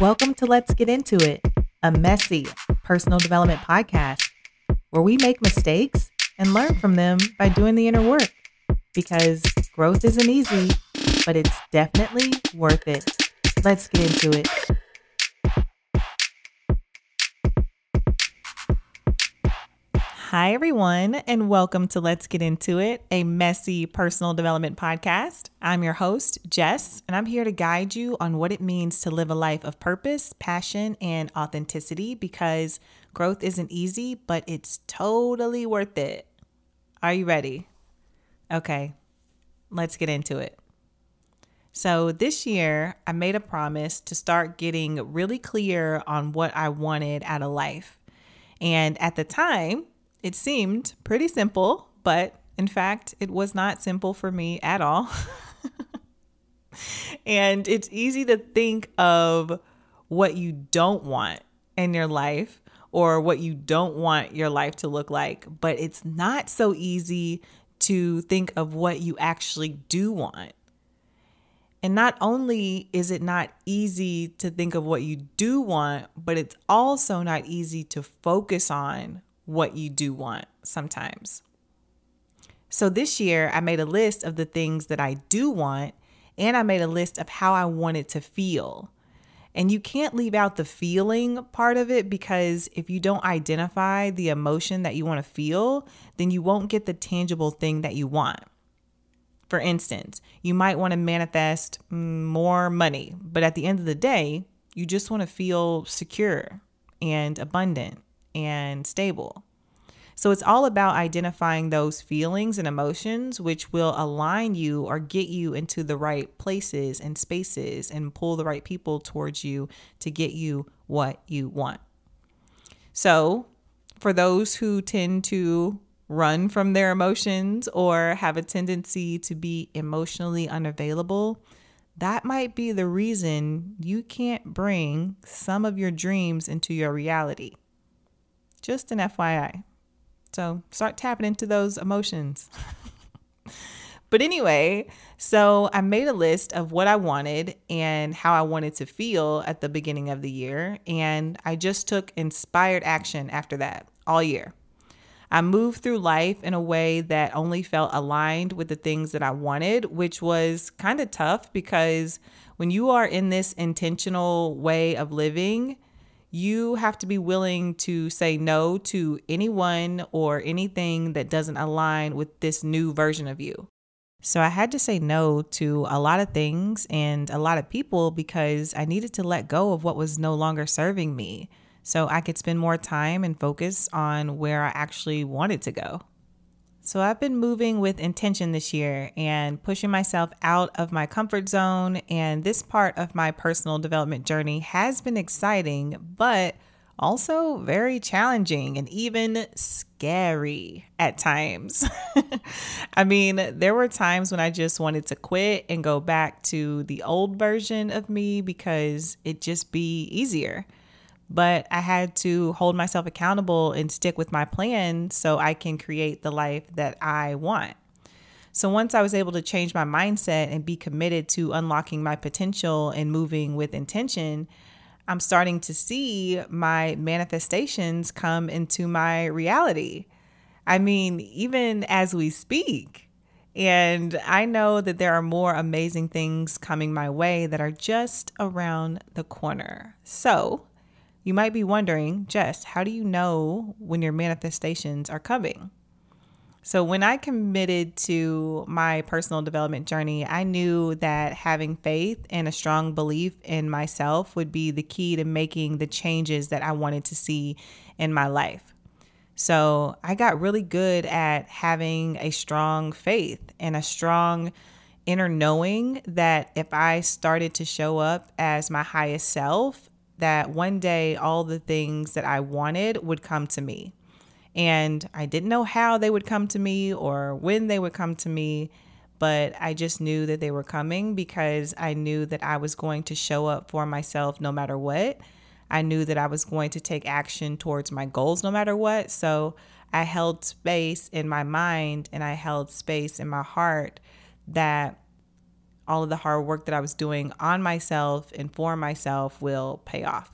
Welcome to Let's Get Into It, a messy personal development podcast where we make mistakes and learn from them by doing the inner work. Because growth isn't easy, but it's definitely worth it. Let's get into it. Hi, everyone, and welcome to Let's Get Into It, a messy personal development podcast. I'm your host, Jess, and I'm here to guide you on what it means to live a life of purpose, passion, and authenticity because growth isn't easy, but it's totally worth it. Are you ready? Okay, let's get into it. So, this year, I made a promise to start getting really clear on what I wanted out of life. And at the time, it seemed pretty simple, but in fact, it was not simple for me at all. and it's easy to think of what you don't want in your life or what you don't want your life to look like, but it's not so easy to think of what you actually do want. And not only is it not easy to think of what you do want, but it's also not easy to focus on what you do want sometimes. So this year, I made a list of the things that I do want, and I made a list of how I want it to feel. And you can't leave out the feeling part of it because if you don't identify the emotion that you want to feel, then you won't get the tangible thing that you want. For instance, you might want to manifest mm, more money, but at the end of the day, you just want to feel secure and abundant and stable. So it's all about identifying those feelings and emotions which will align you or get you into the right places and spaces and pull the right people towards you to get you what you want. So, for those who tend to run from their emotions or have a tendency to be emotionally unavailable, that might be the reason you can't bring some of your dreams into your reality. Just an FYI. So start tapping into those emotions. but anyway, so I made a list of what I wanted and how I wanted to feel at the beginning of the year. And I just took inspired action after that all year. I moved through life in a way that only felt aligned with the things that I wanted, which was kind of tough because when you are in this intentional way of living, you have to be willing to say no to anyone or anything that doesn't align with this new version of you. So I had to say no to a lot of things and a lot of people because I needed to let go of what was no longer serving me so I could spend more time and focus on where I actually wanted to go. So I've been moving with intention this year and pushing myself out of my comfort zone. And this part of my personal development journey has been exciting, but also very challenging and even scary at times. I mean, there were times when I just wanted to quit and go back to the old version of me because it just be easier but I had to hold myself accountable and stick with my plan so I can create the life that I want. So once I was able to change my mindset and be committed to unlocking my potential and moving with intention, I'm starting to see my manifestations come into my reality. I mean, even as we speak. And I know that there are more amazing things coming my way that are just around the corner. So, you might be wondering, Jess, how do you know when your manifestations are coming? So, when I committed to my personal development journey, I knew that having faith and a strong belief in myself would be the key to making the changes that I wanted to see in my life. So, I got really good at having a strong faith and a strong inner knowing that if I started to show up as my highest self that one day all the things that I wanted would come to me. And I didn't know how they would come to me or when they would come to me, but I just knew that they were coming because I knew that I was going to show up for myself no matter what. I knew that I was going to take action towards my goals no matter what. So I held space in my mind and I held space in my heart that all of the hard work that I was doing on myself and for myself will pay off.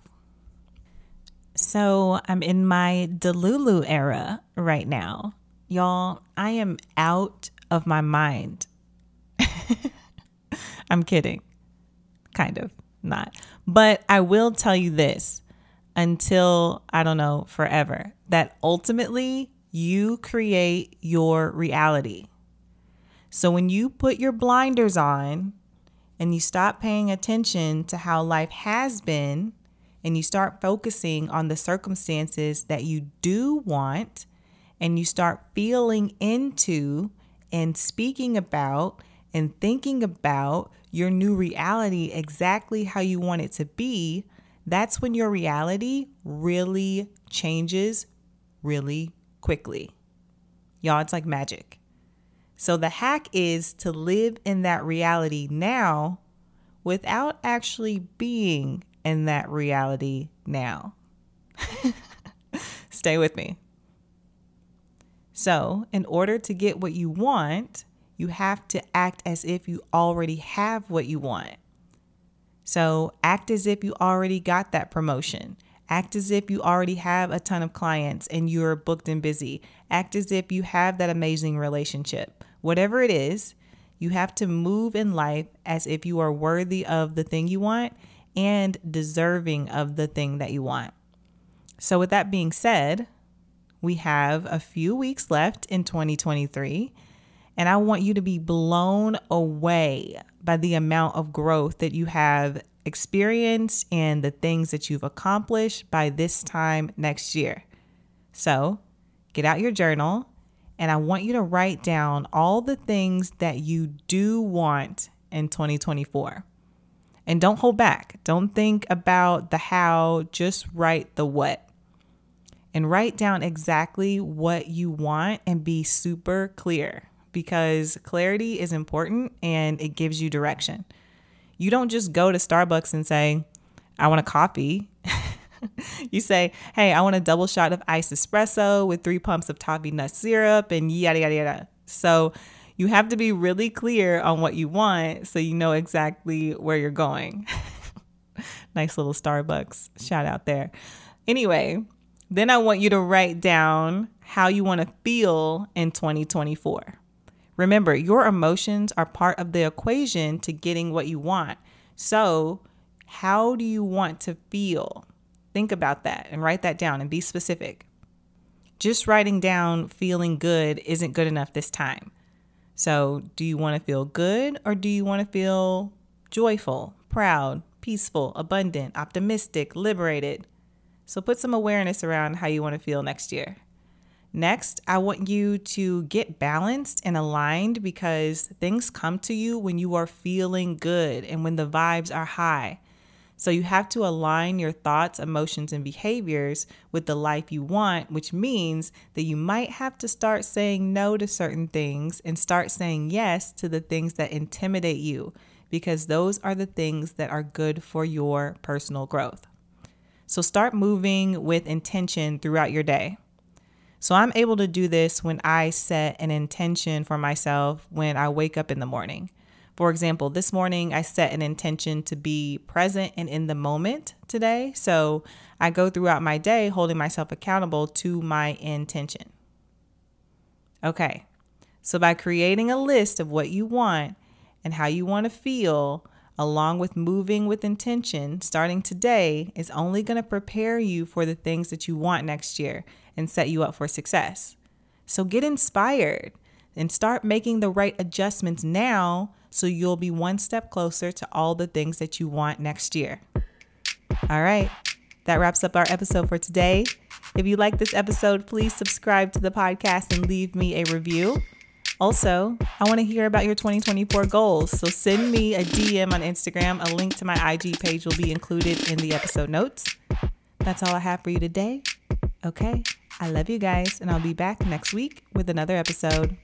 So I'm in my Delulu era right now. Y'all, I am out of my mind. I'm kidding. Kind of, not. But I will tell you this until, I don't know, forever, that ultimately you create your reality. So when you put your blinders on and you stop paying attention to how life has been and you start focusing on the circumstances that you do want and you start feeling into and speaking about and thinking about your new reality exactly how you want it to be, that's when your reality really changes really quickly. Y'all, it's like magic. So the hack is to live in that reality now without actually being in that reality now. Stay with me. So, in order to get what you want, you have to act as if you already have what you want. So, act as if you already got that promotion. Act as if you already have a ton of clients and you're booked and busy. Act as if you have that amazing relationship. Whatever it is, you have to move in life as if you are worthy of the thing you want and deserving of the thing that you want. So, with that being said, we have a few weeks left in 2023, and I want you to be blown away by the amount of growth that you have experienced and the things that you've accomplished by this time next year. So, get out your journal, and I want you to write down all the things that you do want in 2024. And don't hold back. Don't think about the how, just write the what. And write down exactly what you want and be super clear because clarity is important and it gives you direction. You don't just go to Starbucks and say, I want a coffee. you say, hey, I want a double shot of iced espresso with three pumps of toffee nut syrup and yada, yada, yada. So you have to be really clear on what you want so you know exactly where you're going. nice little Starbucks shout out there. Anyway, then I want you to write down how you want to feel in 2024. Remember, your emotions are part of the equation to getting what you want. So, how do you want to feel? Think about that and write that down and be specific. Just writing down feeling good isn't good enough this time. So, do you want to feel good or do you want to feel joyful, proud, peaceful, abundant, optimistic, liberated? So, put some awareness around how you want to feel next year. Next, I want you to get balanced and aligned because things come to you when you are feeling good and when the vibes are high. So you have to align your thoughts, emotions, and behaviors with the life you want, which means that you might have to start saying no to certain things and start saying yes to the things that intimidate you because those are the things that are good for your personal growth. So start moving with intention throughout your day. So I'm able to do this when I set an intention for myself when I wake up in the morning. For example, this morning I set an intention to be present and in the moment today. So I go throughout my day holding myself accountable to my intention. Okay, so by creating a list of what you want and how you want to feel, along with moving with intention, starting today is only going to prepare you for the things that you want next year and set you up for success. So get inspired and start making the right adjustments now so you'll be one step closer to all the things that you want next year. All right, that wraps up our episode for today. If you like this episode, please subscribe to the podcast and leave me a review. Also, I want to hear about your 2024 goals. So send me a DM on Instagram. A link to my IG page will be included in the episode notes. That's all I have for you today. Okay. I love you guys, and I'll be back next week with another episode.